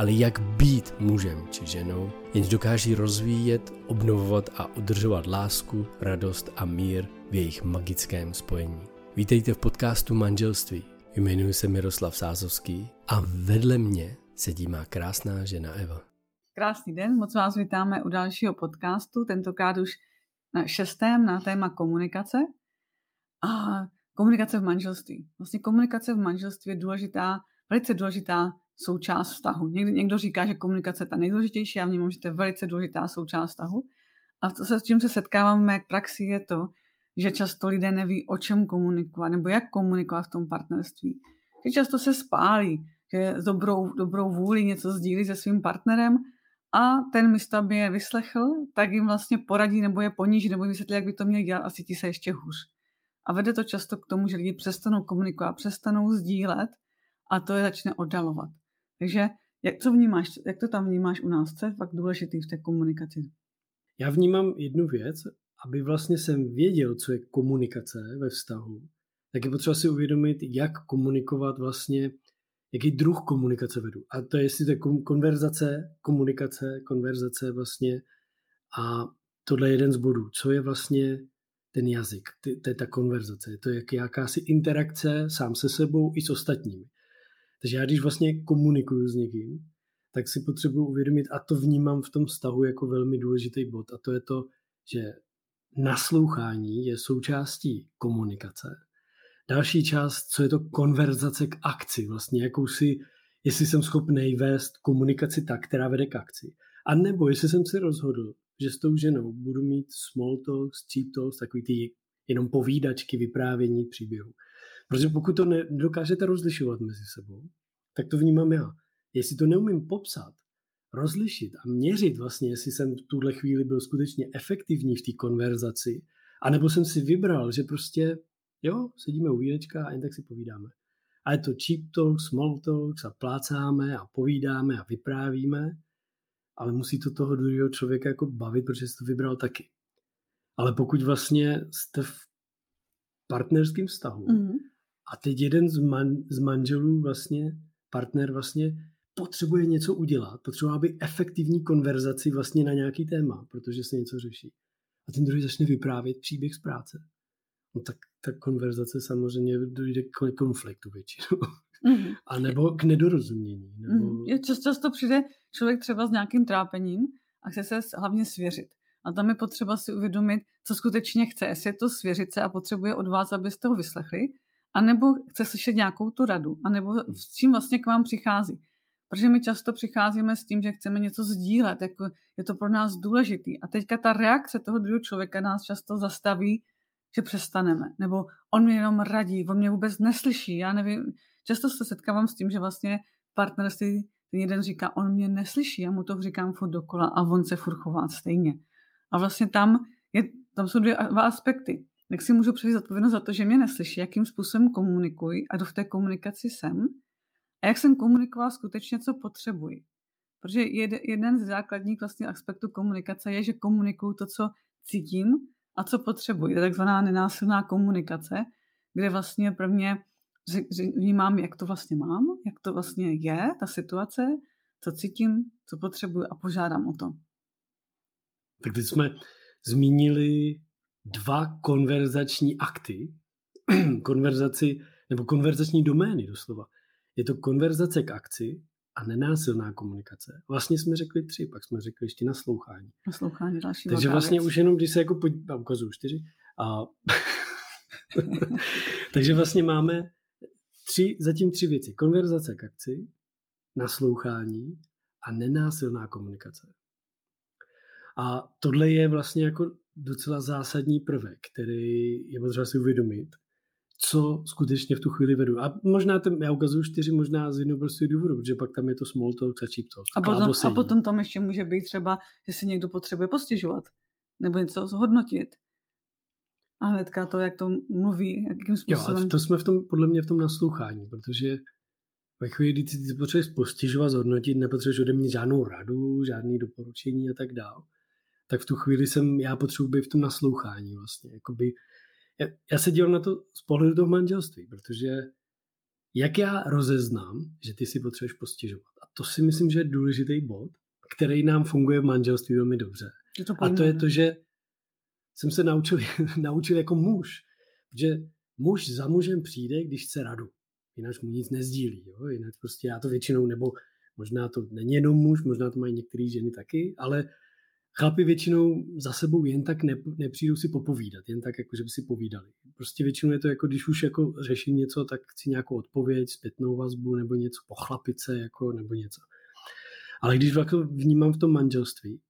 ale jak být mužem či ženou, jenž dokáží rozvíjet, obnovovat a udržovat lásku, radost a mír v jejich magickém spojení. Vítejte v podcastu Manželství. Jmenuji se Miroslav Sázovský a vedle mě sedí má krásná žena Eva. Krásný den, moc vás vítáme u dalšího podcastu, tentokrát už na šestém na téma komunikace. A komunikace v manželství. Vlastně komunikace v manželství je důležitá, velice důležitá součást vztahu. Někdo, někdo říká, že komunikace je ta nejdůležitější, já vnímám, že to je velice důležitá součást vztahu. A to se, s čím se setkáváme jak praxi je to, že často lidé neví, o čem komunikovat nebo jak komunikovat v tom partnerství. Že často se spálí, že s dobrou, dobrou vůli něco sdílí se svým partnerem a ten místo, aby je vyslechl, tak jim vlastně poradí nebo je poníží nebo jim vysvětlí, jak by to měli dělat a cítí se ještě hůř. A vede to často k tomu, že lidi přestanou komunikovat, přestanou sdílet a to je začne oddalovat. Takže jak to vnímáš, jak to tam vnímáš u nás? Co je fakt důležitý v té komunikaci? Já vnímám jednu věc, aby vlastně jsem věděl, co je komunikace ve vztahu, tak je potřeba si uvědomit, jak komunikovat vlastně, jaký druh komunikace vedu. A to je, jestli to je konverzace, komunikace, konverzace vlastně a tohle je jeden z bodů. Co je vlastně ten jazyk, to je ta konverzace, je to jak jakási interakce sám se sebou i s ostatními. Takže já když vlastně komunikuju s někým, tak si potřebuji uvědomit, a to vnímám v tom vztahu jako velmi důležitý bod, a to je to, že naslouchání je součástí komunikace. Další část, co je to konverzace k akci, vlastně jakousi, jestli jsem schopný vést komunikaci tak, která vede k akci. A nebo jestli jsem si rozhodl, že s tou ženou budu mít small talks, cheap talks, takový ty jenom povídačky, vyprávění příběhu. Protože pokud to nedokážete rozlišovat mezi sebou, tak to vnímám já. Jestli to neumím popsat, rozlišit a měřit vlastně, jestli jsem v tuhle chvíli byl skutečně efektivní v té konverzaci, anebo jsem si vybral, že prostě, jo, sedíme u výdečka a jen tak si povídáme. A je to cheap talk, small talk a plácáme a povídáme a vyprávíme, ale musí to toho druhého člověka jako bavit, protože jsi to vybral taky. Ale pokud vlastně jste v partnerském vztahu mm-hmm. A teď jeden z, man, z manželů vlastně, partner vlastně potřebuje něco udělat, potřebuje, aby efektivní konverzaci vlastně na nějaký téma, protože se něco řeší. A ten druhý začne vyprávět příběh z práce. No tak ta konverzace samozřejmě dojde k konfliktu většinou. Mm-hmm. A nebo k nedorozumění. Nebo... Mm-hmm. Často, často přijde člověk třeba s nějakým trápením a chce se hlavně svěřit. A tam je potřeba si uvědomit, co skutečně chce. Jestli je to svěřit se a potřebuje od vás, abyste ho vyslechli, anebo chce slyšet nějakou tu radu, anebo s čím vlastně k vám přichází. Protože my často přicházíme s tím, že chceme něco sdílet, jako je to pro nás důležitý. A teďka ta reakce toho druhého člověka nás často zastaví, že přestaneme. Nebo on mě jenom radí, on mě vůbec neslyší, já nevím. Často se setkávám s tím, že vlastně partnerství ten jeden říká, on mě neslyší, já mu to říkám furt dokola a on se furt chová stejně. A vlastně tam, je, tam jsou dvě, dva aspekty. Jak si můžu převzít odpovědnost za to, že mě neslyší, jakým způsobem komunikuji a do v té komunikaci jsem, a jak jsem komunikoval skutečně, co potřebuji. Protože jeden z základních vlastně aspektů komunikace je, že komunikuju to, co cítím a co potřebuji. To je takzvaná nenásilná komunikace, kde vlastně pro mě vnímám, jak to vlastně mám, jak to vlastně je, ta situace, co cítím, co potřebuji a požádám o to. Tak teď jsme zmínili dva konverzační akty, konverzaci, nebo konverzační domény doslova. Je to konverzace k akci a nenásilná komunikace. Vlastně jsme řekli tři, pak jsme řekli ještě naslouchání. Naslouchání další Takže vlastně věc. už jenom, když se jako podívám, ukazuju čtyři. A... Takže vlastně máme tři, zatím tři věci. Konverzace k akci, naslouchání a nenásilná komunikace. A tohle je vlastně jako docela zásadní prvek, který je potřeba si uvědomit, co skutečně v tu chvíli vedu. A možná ten, já ukazuju čtyři možná z jednoho prostě důvodu, protože pak tam je to small talk a cheap talk. A potom, a potom tam ještě může být třeba, že si někdo potřebuje postěžovat nebo něco zhodnotit. A hnedka to, jak to mluví, jakým způsobem. Jo, a to jsme v tom, podle mě v tom naslouchání, protože ve chvíli, kdy ty potřebuješ postižovat, zhodnotit, nepotřebuješ ode mě žádnou radu, žádný doporučení a tak dál, tak v tu chvíli jsem, já potřebuji být v tom naslouchání vlastně. Jakoby, já, já se dělám na to z pohledu toho manželství, protože jak já rozeznám, že ty si potřebuješ postižovat. A to si myslím, že je důležitý bod, který nám funguje v manželství velmi dobře. To a to je to, že jsem se naučil, naučil jako muž, že muž za mužem přijde, když chce radu. Jinak mu nic nezdílí. Jo? Jinak prostě já to většinou, nebo možná to není jenom muž, možná to mají některé ženy taky, ale chlapi většinou za sebou jen tak ne, nepřijdou si popovídat, jen tak, jako že by si povídali. Prostě většinou je to jako, když už jako řeším něco, tak chci nějakou odpověď, zpětnou vazbu nebo něco, pochlapice jako, nebo něco. Ale když jako vnímám v tom manželství,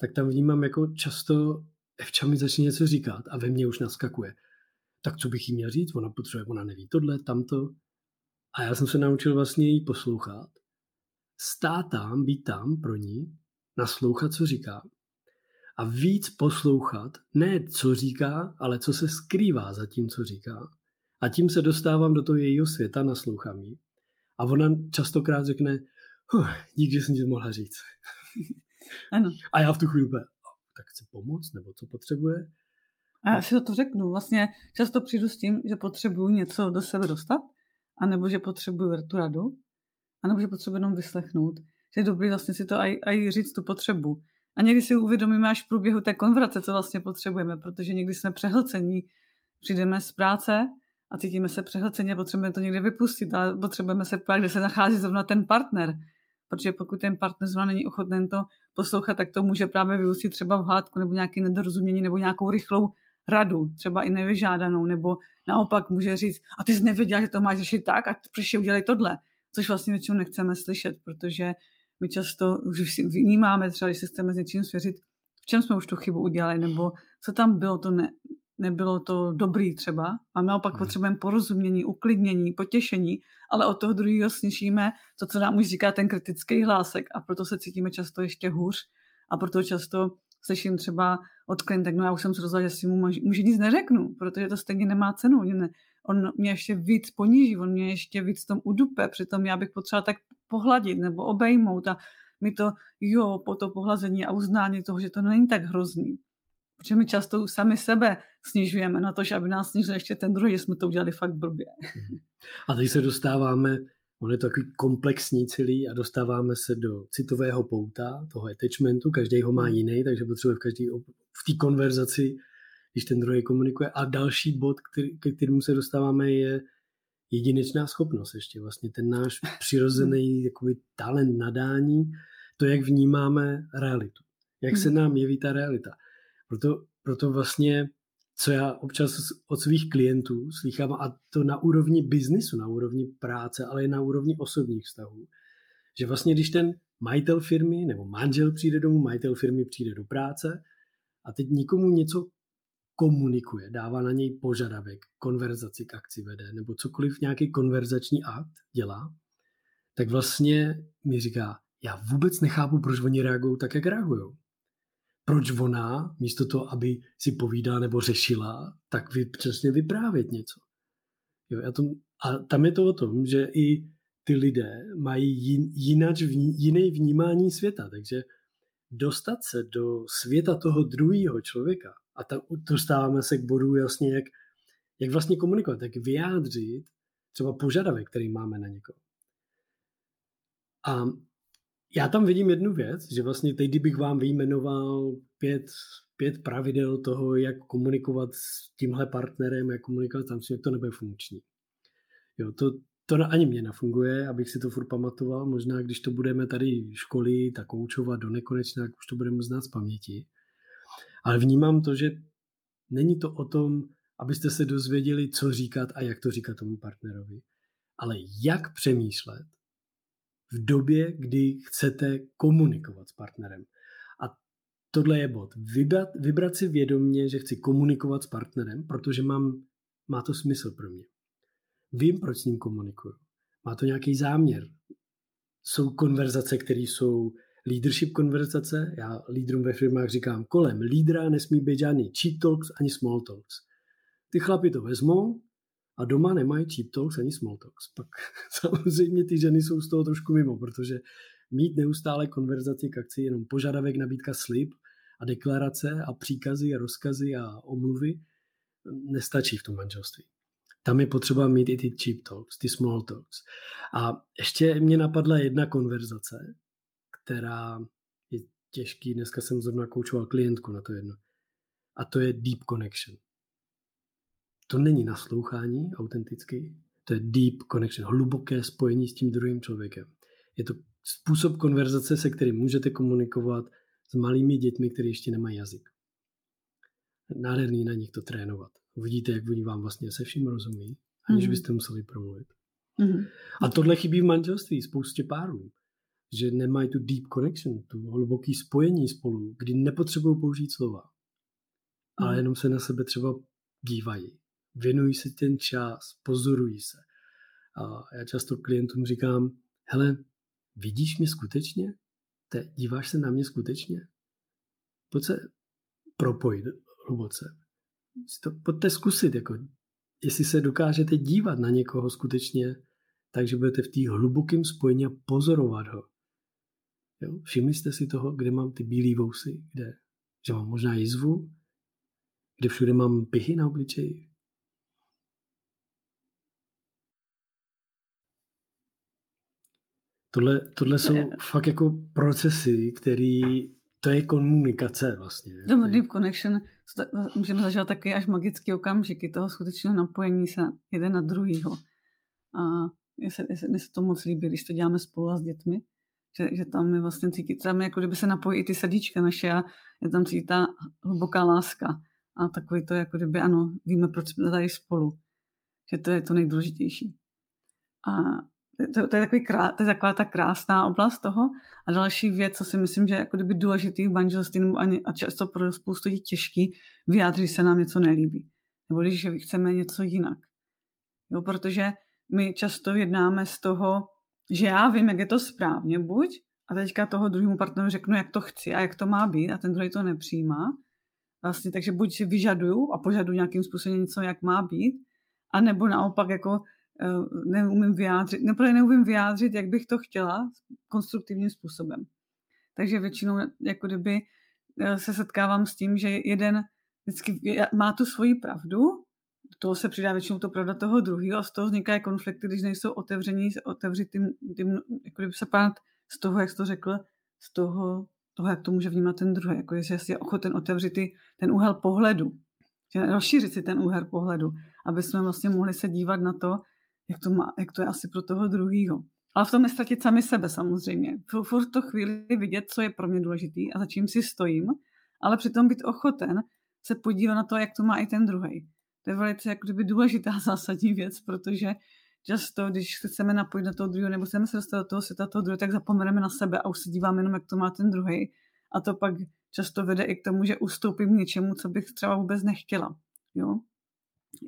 tak tam vnímám jako často Evča mi začne něco říkat a ve mně už naskakuje. Tak co bych jí měl říct? Ona potřebuje, ona neví tohle, tamto. A já jsem se naučil vlastně jí poslouchat, stát tam, být tam pro ní, naslouchat, co říká a víc poslouchat, ne co říká, ale co se skrývá za tím, co říká. A tím se dostávám do toho jejího světa, naslouchám jí. A ona častokrát řekne, huh, díky, že jsem ti mohla říct. Ano. A já v tu chvíli tak chce pomoct, nebo co potřebuje. A já si to řeknu. Vlastně často přijdu s tím, že potřebuju něco do sebe dostat, anebo že potřebuju tu radu, anebo že potřebuji jenom vyslechnout. Že je dobrý vlastně si to aj, aj říct tu potřebu. A někdy si uvědomíme až v průběhu té konverzace, co vlastně potřebujeme, protože někdy jsme přehlcení, přijdeme z práce a cítíme se přehlceně, potřebujeme to někde vypustit, ale potřebujeme se ptát, kde se nachází zrovna ten partner. Protože pokud ten partner zrovna není ochoten to poslouchat, tak to může právě vyústit třeba v hádku nebo nějaké nedorozumění nebo nějakou rychlou radu, třeba i nevyžádanou, nebo naopak může říct, a ty jsi nevěděla, že to máš řešit tak, a proč udělej tohle, což vlastně většinou nechceme slyšet, protože my často už vnímáme třeba, když se chceme s něčím svěřit, v čem jsme už tu chybu udělali, nebo co tam bylo to ne, nebylo to dobrý třeba a naopak hmm. potřebujeme porozumění, uklidnění, potěšení, ale od toho druhého slyšíme to, co nám už říká ten kritický hlásek a proto se cítíme často ještě hůř a proto často slyším třeba od klientek, no já už jsem se rozhodla, že si mu může nic neřeknu, protože to stejně nemá cenu. On mě ještě víc poníží, on mě ještě víc tom udupe, přitom já bych potřebovala tak pohladit nebo obejmout a mi to, jo, po to pohlazení a uznání toho, že to není tak hrozný. Protože my často sami sebe snižujeme na to, že aby nás snižil ještě ten druhý, že jsme to udělali fakt blbě. A teď se dostáváme, on je to takový komplexní celý a dostáváme se do citového pouta, toho attachmentu, každý ho má hmm. jiný, takže potřebuje v každý v té konverzaci, když ten druhý komunikuje. A další bod, který, ke kterému se dostáváme, je jedinečná schopnost ještě vlastně ten náš přirozený jakoby, talent, nadání, to, jak vnímáme realitu. Jak se hmm. nám jeví ta realita. Proto, proto vlastně, co já občas od svých klientů slychám, a to na úrovni biznisu, na úrovni práce, ale i na úrovni osobních vztahů, že vlastně když ten majitel firmy nebo manžel přijde domů, majitel firmy přijde do práce a teď nikomu něco komunikuje, dává na něj požadavek, konverzaci k akci vede, nebo cokoliv nějaký konverzační akt dělá, tak vlastně mi říká, já vůbec nechápu, proč oni reagují tak, jak reagují proč ona, místo toho, aby si povídala nebo řešila, tak vy, přesně vyprávět něco. Jo, já tom, a tam je to o tom, že i ty lidé mají jin, jinač, jiný vnímání světa, takže dostat se do světa toho druhého člověka a tam dostáváme se k bodu jasně, jak, jak vlastně komunikovat, jak vyjádřit třeba požadavek, který máme na někoho. A já tam vidím jednu věc, že vlastně teď, kdybych vám vyjmenoval pět, pět pravidel toho, jak komunikovat s tímhle partnerem, jak komunikovat tam, to nebude funkční. Jo, to, to ani mě nefunguje, abych si to furt pamatoval. Možná, když to budeme tady školy tak koučovat do nekonečna, tak už to budeme znát z paměti. Ale vnímám to, že není to o tom, abyste se dozvěděli, co říkat a jak to říkat tomu partnerovi. ale jak přemýšlet v době, kdy chcete komunikovat s partnerem. A tohle je bod. Vybrat, vybrat si vědomě, že chci komunikovat s partnerem, protože mám, má to smysl pro mě. Vím, proč s ním komunikuju. Má to nějaký záměr. Jsou konverzace, které jsou leadership konverzace. Já lídrům ve firmách říkám, kolem lídra nesmí být žádný cheap talks ani small talks. Ty chlapi to vezmou, a doma nemají cheap talks ani small talks. Pak samozřejmě ty ženy jsou z toho trošku mimo, protože mít neustále konverzaci k akci, jenom požadavek, nabídka, slib a deklarace a příkazy a rozkazy a omluvy nestačí v tom manželství. Tam je potřeba mít i ty cheap talks, ty small talks. A ještě mě napadla jedna konverzace, která je těžký. Dneska jsem zrovna koučoval klientku na to jedno. A to je deep connection. To není naslouchání autenticky, to je deep connection, hluboké spojení s tím druhým člověkem. Je to způsob konverzace, se kterým můžete komunikovat s malými dětmi, které ještě nemají jazyk. Nádherný na nich to trénovat. Uvidíte, jak oni vám vlastně se vším rozumí, aniž mm-hmm. byste museli promluvit. Mm-hmm. A tohle chybí v manželství spoustě párů, že nemají tu deep connection, tu hluboké spojení spolu, kdy nepotřebují použít slova, ale mm. jenom se na sebe třeba dívají věnují si ten čas, pozorují se. A já často klientům říkám, hele, vidíš mě skutečně? Te, díváš se na mě skutečně? Pojď se propojit hluboce. To, pojďte zkusit, jako, jestli se dokážete dívat na někoho skutečně, takže budete v té hlubokém spojení a pozorovat ho. Jo? Všimli jste si toho, kde mám ty bílé vousy, kde, že mám možná jizvu, kde všude mám pichy na obličeji, Tohle, tohle jsou je... fakt jako procesy, který, to je komunikace vlastně. Dobře, deep connection, můžeme zažívat taky až magický okamžiky toho skutečného napojení se jeden na druhýho. A mně se, mně se to moc líbí, když to děláme spolu a s dětmi, že, že tam je vlastně cítit, tam jako kdyby se napojí i ty srdíčka naše a je tam cítí ta hluboká láska. A takový to, jako kdyby ano, víme, proč jsme tady spolu. Že to je to nejdůležitější. A to, to, je takový krá, to je taková ta krásná oblast toho. A další věc, co si myslím, že je jako kdyby důležitý v manželství, a často pro spoustu lidí těžký, vyjádřit, že se nám něco nelíbí. Nebo když chceme něco jinak. Jo, protože my často jednáme z toho, že já vím, jak je to správně, buď, a teďka toho druhému partneru řeknu, jak to chci a jak to má být, a ten druhý to nepřijímá. Vlastně, takže buď si vyžaduju a požaduju nějakým způsobem něco, jak má být, a nebo naopak jako Eh, neumím vyjádřit, nebo neumím vyjádřit, jak bych to chtěla konstruktivním způsobem. Takže většinou jako kdyby eh, se setkávám s tím, že jeden vždycky má tu svoji pravdu, toho se přidá většinou to pravda toho druhého a z toho vznikají konflikty, když nejsou otevření, otevřít tím, tím jako kdyby se pát z toho, jak jsi to řekl, z toho, toho, jak to může vnímat ten druhý, jako jestli je ochoten otevřít ten úhel pohledu, rozšířit si ten úhel pohledu, aby jsme vlastně mohli se dívat na to, jak to, má, jak to je asi pro toho druhého. Ale v tom nestratit sami sebe samozřejmě. Furt to chvíli vidět, co je pro mě důležitý a za čím si stojím, ale přitom být ochoten se podívat na to, jak to má i ten druhý. To je velice jako kdyby důležitá zásadní věc, protože často, když se chceme napojit na toho druhého nebo chceme se dostat do toho světa toho druhého, tak zapomeneme na sebe a už se díváme jenom, jak to má ten druhý. A to pak často vede i k tomu, že ustoupím něčemu, co bych třeba vůbec nechtěla. Jo?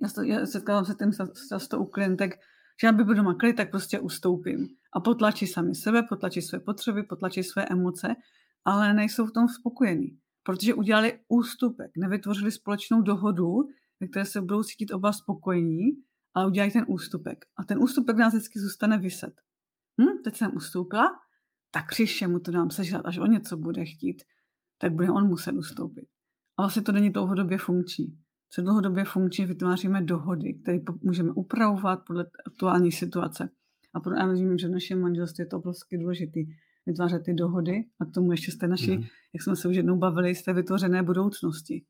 já, to, já setkávám se tím často u klientek, že aby byl doma klid, tak prostě ustoupím. A potlačí sami sebe, potlačí své potřeby, potlačí své emoce, ale nejsou v tom spokojení. Protože udělali ústupek, nevytvořili společnou dohodu, ve které se budou cítit oba spokojení, ale udělají ten ústupek. A ten ústupek nás vždycky zůstane vyset. Hm, teď jsem ustoupila, tak příště mu to dám sežrat, až o něco bude chtít, tak bude on muset ustoupit. A vlastně to není dlouhodobě funkční co dlouhodobě funkčně vytváříme dohody, které můžeme upravovat podle aktuální situace. A pro, já že v našem manželství je to obrovsky důležité vytvářet ty dohody a k tomu ještě jste naši, mm. jak jsme se už jednou bavili, jste vytvořené budoucnosti.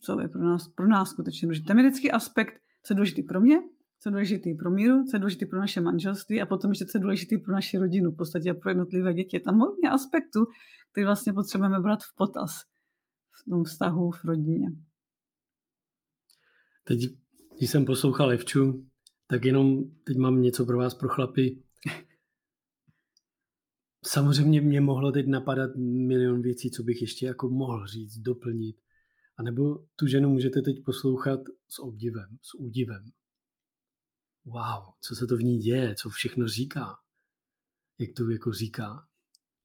Co je pro nás, pro nás skutečně důležité. Tam je vždycky aspekt, co je důležitý pro mě, co je důležitý pro míru, co je důležitý pro naše manželství a potom ještě co je důležitý pro naši rodinu, v podstatě pro jednotlivé děti. Je tam hodně aspektů, který vlastně potřebujeme brát v potaz v tom vztahu v rodině. Teď, když jsem poslouchal Evču, Tak jenom teď mám něco pro vás, pro chlapy. Samozřejmě mě mohlo teď napadat milion věcí, co bych ještě jako mohl říct, doplnit. A nebo tu ženu můžete teď poslouchat s obdivem, s údivem. Wow, co se to v ní děje, co všechno říká. Jak to jako říká,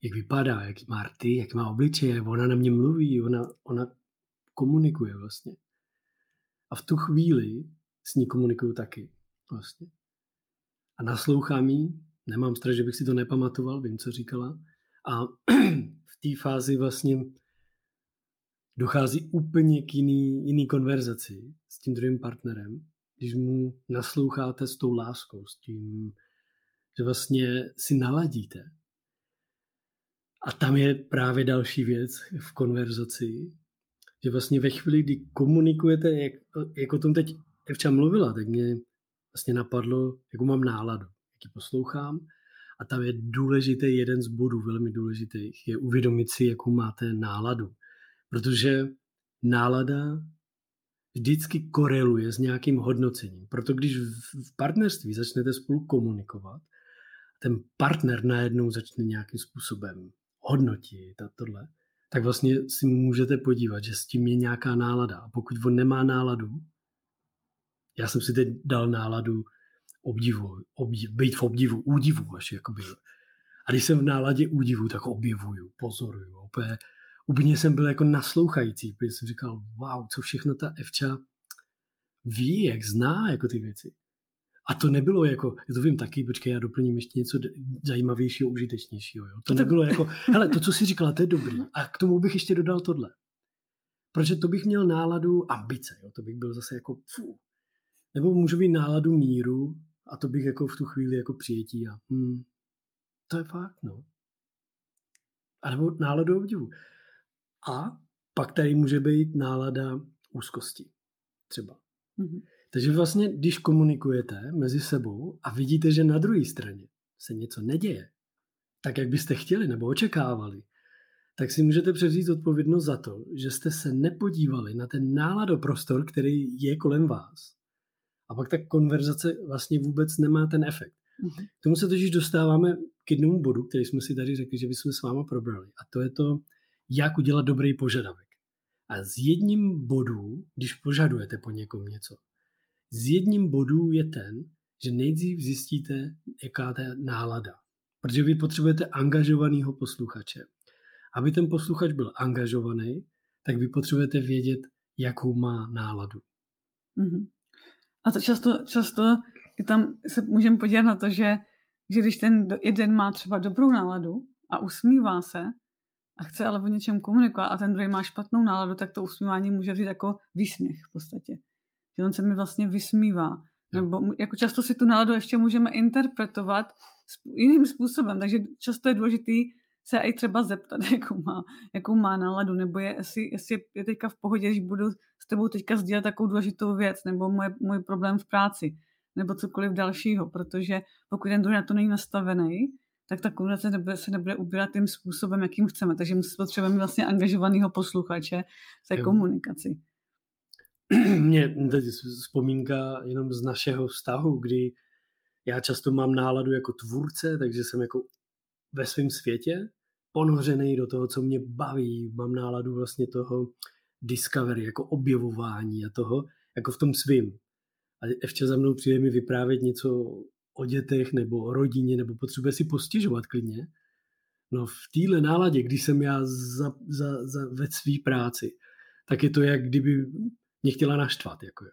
jak vypadá, jak má rty, jak má obličeje, ona na mě mluví, ona, ona komunikuje vlastně. A v tu chvíli s ní komunikuju taky vlastně. A naslouchám jí, nemám strach, že bych si to nepamatoval, vím, co říkala. A v té fázi vlastně dochází úplně k jiný, jiný konverzaci s tím druhým partnerem, když mu nasloucháte s tou láskou, s tím, že vlastně si naladíte. A tam je právě další věc v konverzaci, že vlastně ve chvíli, kdy komunikujete, jak, jak o tom teď Evča mluvila, tak mě vlastně napadlo, jakou mám náladu, jak ji poslouchám. A tam je důležitý jeden z bodů, velmi důležitých, je uvědomit si, jakou máte náladu. Protože nálada vždycky koreluje s nějakým hodnocením. Proto když v partnerství začnete spolu komunikovat, ten partner najednou začne nějakým způsobem hodnotit a tohle, tak vlastně si můžete podívat, že s tím je nějaká nálada. A pokud on nemá náladu, já jsem si teď dal náladu obdivu, obdiv, být v obdivu, údivu až jakoby. A když jsem v náladě údivu, tak objevuju, pozoruju. Úplně, úplně jsem byl jako naslouchající, protože jsem říkal, wow, co všechno ta Evča ví, jak zná jako ty věci. A to nebylo jako, já to vím taky, počkej, já doplním ještě něco zajímavějšího, užitečnějšího. Jo. To nebylo jako, hele, to, co jsi říkala, to je dobrý. A k tomu bych ještě dodal tohle. Protože to bych měl náladu ambice, jo. to bych byl zase jako, fů. Nebo můžu mít náladu míru a to bych jako v tu chvíli jako přijetí a hmm, to je fakt, no. A nebo náladu obdivu. A pak tady může být nálada úzkosti. Třeba. Mm-hmm. Takže vlastně, když komunikujete mezi sebou a vidíte, že na druhé straně se něco neděje, tak jak byste chtěli nebo očekávali, tak si můžete převzít odpovědnost za to, že jste se nepodívali na ten náladoprostor, který je kolem vás. A pak ta konverzace vlastně vůbec nemá ten efekt. Mm-hmm. K tomu se totiž dostáváme k jednomu bodu, který jsme si tady řekli, že bychom s váma probrali. A to je to, jak udělat dobrý požadavek. A z jedním bodů, když požadujete po někom něco, z jedním bodů je ten, že nejdřív zjistíte, jaká ta nálada. Protože vy potřebujete angažovaného posluchače. Aby ten posluchač byl angažovaný, tak vy potřebujete vědět, jakou má náladu. Mm-hmm. A to často, často je tam se můžeme podívat na to, že, že když ten jeden má třeba dobrou náladu a usmívá se a chce ale o něčem komunikovat a ten druhý má špatnou náladu, tak to usmívání může být jako výsměch v podstatě že on se mi vlastně vysmívá. Nebo jako často si tu náladu ještě můžeme interpretovat jiným způsobem, takže často je důležitý se i třeba zeptat, jakou má, jakou má náladu, nebo je, jestli, jestli je teďka v pohodě, když budu s tebou teďka sdílet takovou důležitou věc, nebo můj, můj problém v práci, nebo cokoliv dalšího, protože pokud ten druhý na to není nastavený, tak ta komunikace nebude, se nebude ubírat tím způsobem, jakým chceme. Takže my potřebujeme vlastně angažovaného posluchače v té jo. komunikaci. mě teď vzpomínka jenom z našeho vztahu, kdy já často mám náladu jako tvůrce, takže jsem jako ve svém světě ponořený do toho, co mě baví. Mám náladu vlastně toho discovery, jako objevování a toho, jako v tom svým. A ještě za mnou přijde mi vyprávět něco o dětech nebo o rodině, nebo potřebuje si postižovat klidně. No v téhle náladě, když jsem já za, za, za, ve své práci, tak je to, jak kdyby mě chtěla naštvat. Jako je.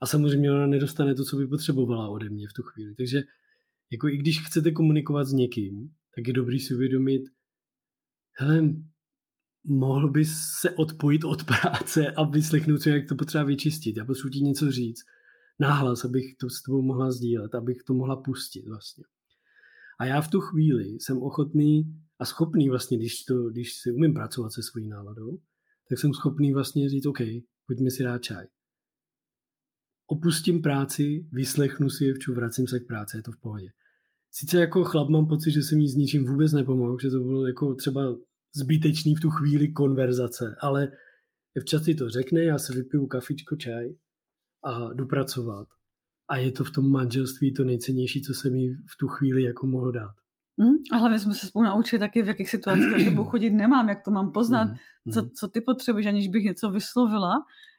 A samozřejmě ona nedostane to, co by potřebovala ode mě v tu chvíli. Takže jako i když chcete komunikovat s někým, tak je dobrý si uvědomit, hele, mohl bys se odpojit od práce a vyslechnout si, jak to potřeba vyčistit. Já potřebuji ti něco říct. Náhlas, abych to s tebou mohla sdílet, abych to mohla pustit vlastně. A já v tu chvíli jsem ochotný a schopný vlastně, když, to, když si umím pracovat se svojí náladou, tak jsem schopný vlastně říct, OK, pojďme si dát čaj. Opustím práci, vyslechnu si jevču, vracím se k práci, je to v pohodě. Sice jako chlap mám pocit, že jsem jí s ničím vůbec nepomohl, že to bylo jako třeba zbytečný v tu chvíli konverzace, ale Evča si to řekne, já si vypiju kafičko, čaj a jdu pracovat. a je to v tom manželství to nejcennější, co se mi v tu chvíli jako mohlo dát. Mm, a hlavně jsme se spolu naučili taky, v jakých situacích tebou chodit nemám, jak to mám poznat, mm, co, co ty potřebuješ, aniž bych něco vyslovila.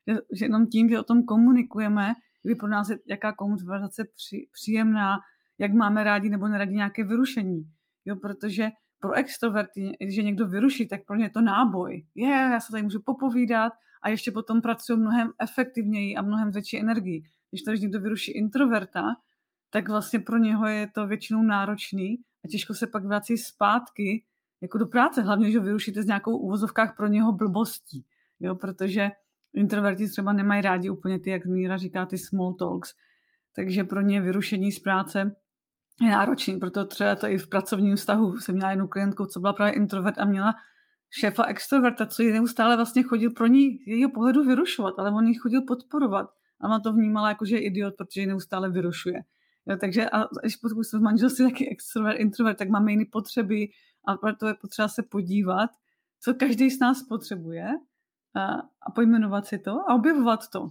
Že, že jenom tím, že o tom komunikujeme, kdy pro nás je jaká konverzace při, příjemná, jak máme rádi nebo nerádi nějaké vyrušení. Jo, protože pro extroverty, když někdo vyruší, tak pro ně je to náboj. Je, já se tady můžu popovídat a ještě potom pracuji mnohem efektivněji a mnohem větší energii. Když to, když někdo vyruší introverta, tak vlastně pro něho je to většinou náročný a těžko se pak vrací zpátky jako do práce, hlavně, že vyrušíte z nějakou uvozovkách pro něho blbostí, jo, protože introverti třeba nemají rádi úplně ty, jak Míra říká, ty small talks, takže pro ně vyrušení z práce je náročný, proto třeba to i v pracovním vztahu jsem měla jednu klientku, co byla právě introvert a měla šéfa extroverta, co ji neustále vlastně chodil pro ní jejího pohledu vyrušovat, ale on ji chodil podporovat. A ona to vnímala jako, že je idiot, protože ji neustále vyrušuje. Jo, takže a když pokud jsme v manželství taky extrovert, introvert, tak máme jiné potřeby a proto je potřeba se podívat, co každý z nás potřebuje a, a pojmenovat si to a objevovat to.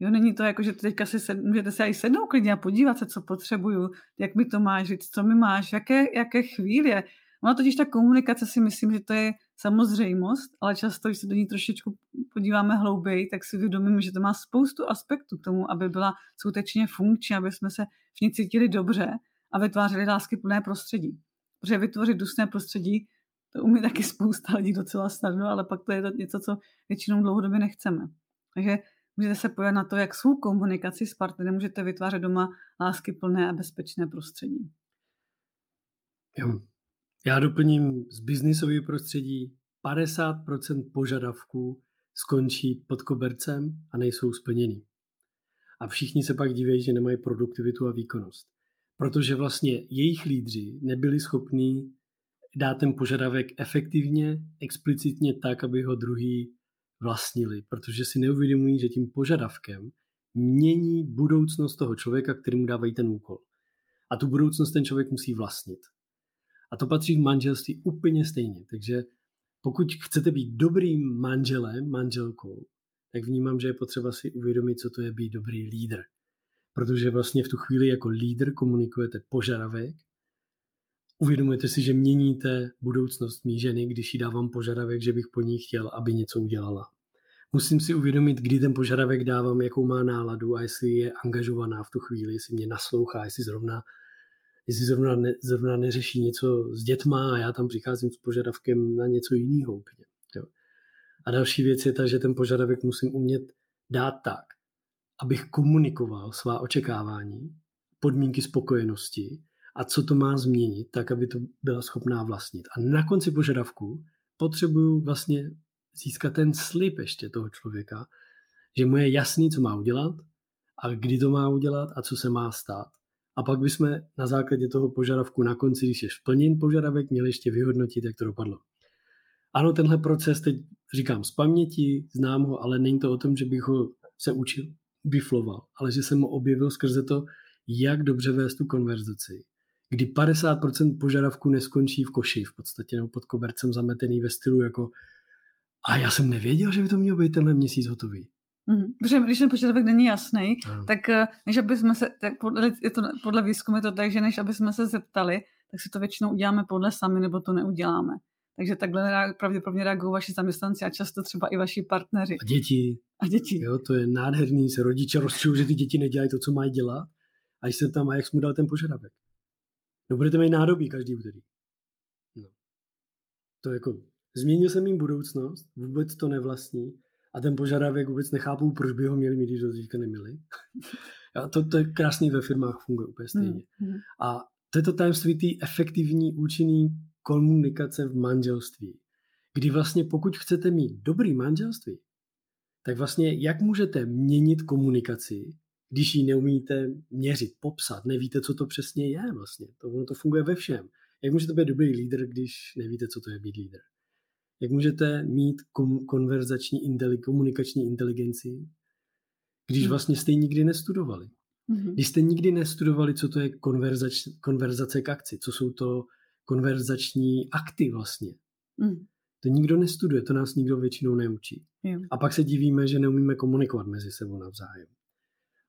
Jo, není to jako, že teďka si sed, můžete se i sednout klidně a podívat se, co potřebuju, jak mi to máš říct, co mi máš, jaké, jaké chvíle. Ona totiž ta komunikace si myslím, že to je samozřejmost, ale často, když se do ní trošičku podíváme hlouběji, tak si uvědomíme, že to má spoustu aspektů k tomu, aby byla skutečně funkční, aby jsme se v ní cítili dobře a vytvářeli lásky plné prostředí. Protože vytvořit dusné prostředí, to umí taky spousta lidí docela snadno, ale pak to je něco, co většinou dlouhodobě nechceme. Takže můžete se pojat na to, jak svou komunikaci s partnerem můžete vytvářet doma lásky plné a bezpečné prostředí. Jo. Já doplním z biznisového prostředí 50% požadavků skončí pod kobercem a nejsou splněný. A všichni se pak diví, že nemají produktivitu a výkonnost. Protože vlastně jejich lídři nebyli schopní dát ten požadavek efektivně, explicitně tak, aby ho druhý vlastnili, protože si neuvědomují, že tím požadavkem mění budoucnost toho člověka, kterému dávají ten úkol. A tu budoucnost ten člověk musí vlastnit. A to patří v manželství úplně stejně. Takže pokud chcete být dobrým manželem, manželkou, tak vnímám, že je potřeba si uvědomit, co to je být dobrý lídr. Protože vlastně v tu chvíli jako lídr komunikujete požadavek, uvědomujete si, že měníte budoucnost mý ženy, když jí dávám požadavek, že bych po ní chtěl, aby něco udělala. Musím si uvědomit, kdy ten požadavek dávám, jakou má náladu a jestli je angažovaná v tu chvíli, jestli mě naslouchá, jestli zrovna jestli zrovna, ne, zrovna neřeší něco s dětma a já tam přicházím s požadavkem na něco jiného úplně. A další věc je ta, že ten požadavek musím umět dát tak, abych komunikoval svá očekávání, podmínky spokojenosti a co to má změnit, tak, aby to byla schopná vlastnit. A na konci požadavku potřebuju vlastně získat ten slib ještě toho člověka, že mu je jasný, co má udělat a kdy to má udělat a co se má stát. A pak bychom na základě toho požadavku na konci, když je splněn požadavek, měli ještě vyhodnotit, jak to dopadlo. Ano, tenhle proces teď říkám z paměti, znám ho, ale není to o tom, že bych ho se učil, bifloval, ale že jsem ho objevil skrze to, jak dobře vést tu konverzaci. Kdy 50% požadavků neskončí v koši, v podstatě nebo pod kobercem zametený ve stylu jako a já jsem nevěděl, že by to mělo být tenhle měsíc hotový. Mm, protože když ten požadavek není jasný, no. tak eh, než aby jsme se, tak podle, je to, podle výzkumu je to tak, že než aby jsme se zeptali, tak si to většinou uděláme podle sami, nebo to neuděláme. Takže takhle pravděpodobně reagují vaši zaměstnanci a často třeba i vaši partneři. A děti. A děti. Jo, to je nádherný, se rodiče rozčují, že ty děti nedělají to, co mají dělat. A jsem tam, a jak jsme dal ten požadavek. No budete mít nádobí každý úterý. No. To jako, změnil jsem jim budoucnost, vůbec to nevlastní a ten požadavek vůbec nechápou, proč by ho měli mít, když ho dříve neměli. a to, to je krásný ve firmách, funguje úplně stejně. Mm, mm. A to je to tajemství té efektivní, účinný komunikace v manželství. Kdy vlastně pokud chcete mít dobrý manželství, tak vlastně jak můžete měnit komunikaci, když ji neumíte měřit, popsat, nevíte, co to přesně je vlastně. To, ono to funguje ve všem. Jak můžete být dobrý lídr, když nevíte, co to je být lídr? Jak můžete mít konverzační, komunikační inteligenci, když hmm. vlastně jste ji nikdy nestudovali? Mm-hmm. Když jste nikdy nestudovali, co to je konverzač, konverzace k akci, co jsou to konverzační akty vlastně. Mm. To nikdo nestuduje, to nás nikdo většinou neučí. Yeah. A pak se divíme, že neumíme komunikovat mezi sebou navzájem.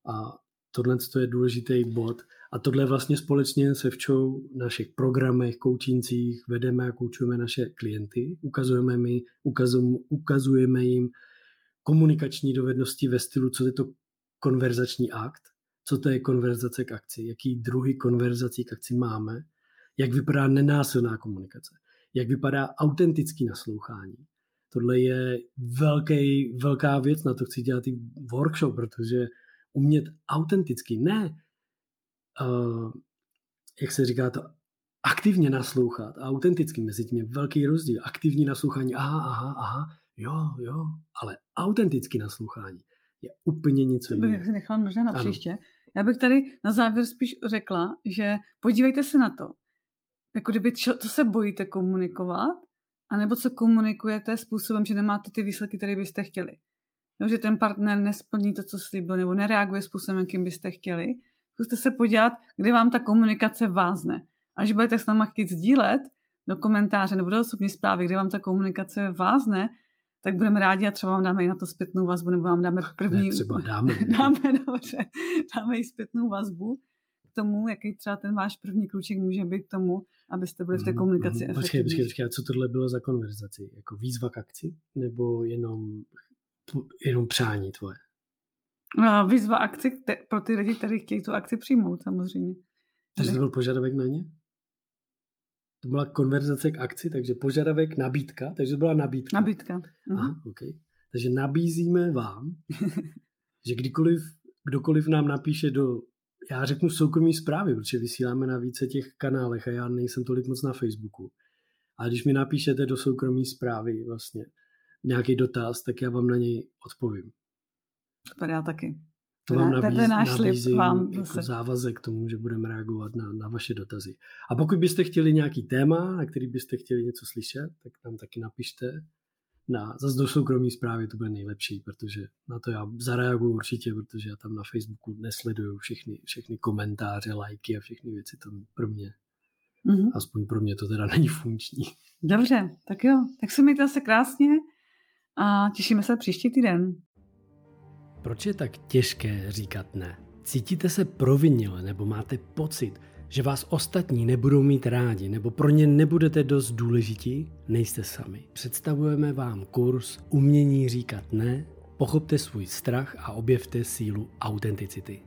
A tohle je důležitý bod a tohle vlastně společně se včou v našich programech, koučincích vedeme a koučujeme naše klienty, ukazujeme, my, ukazujeme, ukazujeme jim komunikační dovednosti ve stylu, co je to konverzační akt, co to je konverzace k akci, jaký druhy konverzací k akci máme, jak vypadá nenásilná komunikace, jak vypadá autentický naslouchání. Tohle je velký, velká věc, na to chci dělat i workshop, protože umět autenticky, ne, uh, jak se říká to, aktivně naslouchat a autenticky mezi tím je velký rozdíl. Aktivní naslouchání, aha, aha, aha, jo, jo, ale autentický naslouchání je úplně něco jiného. To bych nechala možná na příště. Já bych tady na závěr spíš řekla, že podívejte se na to, jako kdyby, čo, co se bojíte komunikovat, anebo co komunikujete způsobem, že nemáte ty výsledky, které byste chtěli. No, že ten partner nesplní to, co slíbil, nebo nereaguje způsobem, jakým byste chtěli. Zkuste se podívat, kde vám ta komunikace vázne. Až budete s náma chtít sdílet do komentáře nebo do osobní zprávy, kde vám ta komunikace vázne, tak budeme rádi a třeba vám dáme i na to zpětnou vazbu, nebo vám dáme první... Ne, třeba dáme. dáme, dobře, dáme i zpětnou vazbu k tomu, jaký třeba ten váš první kruček může být k tomu, abyste byli v té mm, komunikaci mm, Počkej, počkej, počkej, a co tohle bylo za konverzaci? Jako výzva k akci? Nebo jenom, jenom přání tvoje? No, výzva akci pro ty lidi, kteří chtějí tu akci přijmout, samozřejmě. Takže to byl požadavek na ně? To byla konverzace k akci, takže požadavek, nabídka, takže to byla nabídka. Nabídka. Mhm. Aha, okay. Takže nabízíme vám, že kdykoliv, kdokoliv nám napíše do, já řeknu soukromí zprávy, protože vysíláme na více těch kanálech a já nejsem tolik moc na Facebooku. A když mi napíšete do soukromí zprávy vlastně nějaký dotaz, tak já vám na něj odpovím. Super, já taky. To vám nabíz, náš nabízím vám jako závazek k tomu, že budeme reagovat na, na vaše dotazy. A pokud byste chtěli nějaký téma, na který byste chtěli něco slyšet, tak nám taky napište. Na, zase do soukromí zprávy to bude nejlepší, protože na to já zareaguju určitě, protože já tam na Facebooku nesleduju všechny, všechny komentáře, lajky a všechny věci. To pro mě, mm-hmm. aspoň pro mě to teda není funkční. Dobře, tak jo, tak se mějte se krásně a těšíme se příští týden. Proč je tak těžké říkat ne? Cítíte se provinile nebo máte pocit, že vás ostatní nebudou mít rádi nebo pro ně nebudete dost důležití? Nejste sami. Představujeme vám kurz Umění říkat ne, pochopte svůj strach a objevte sílu autenticity.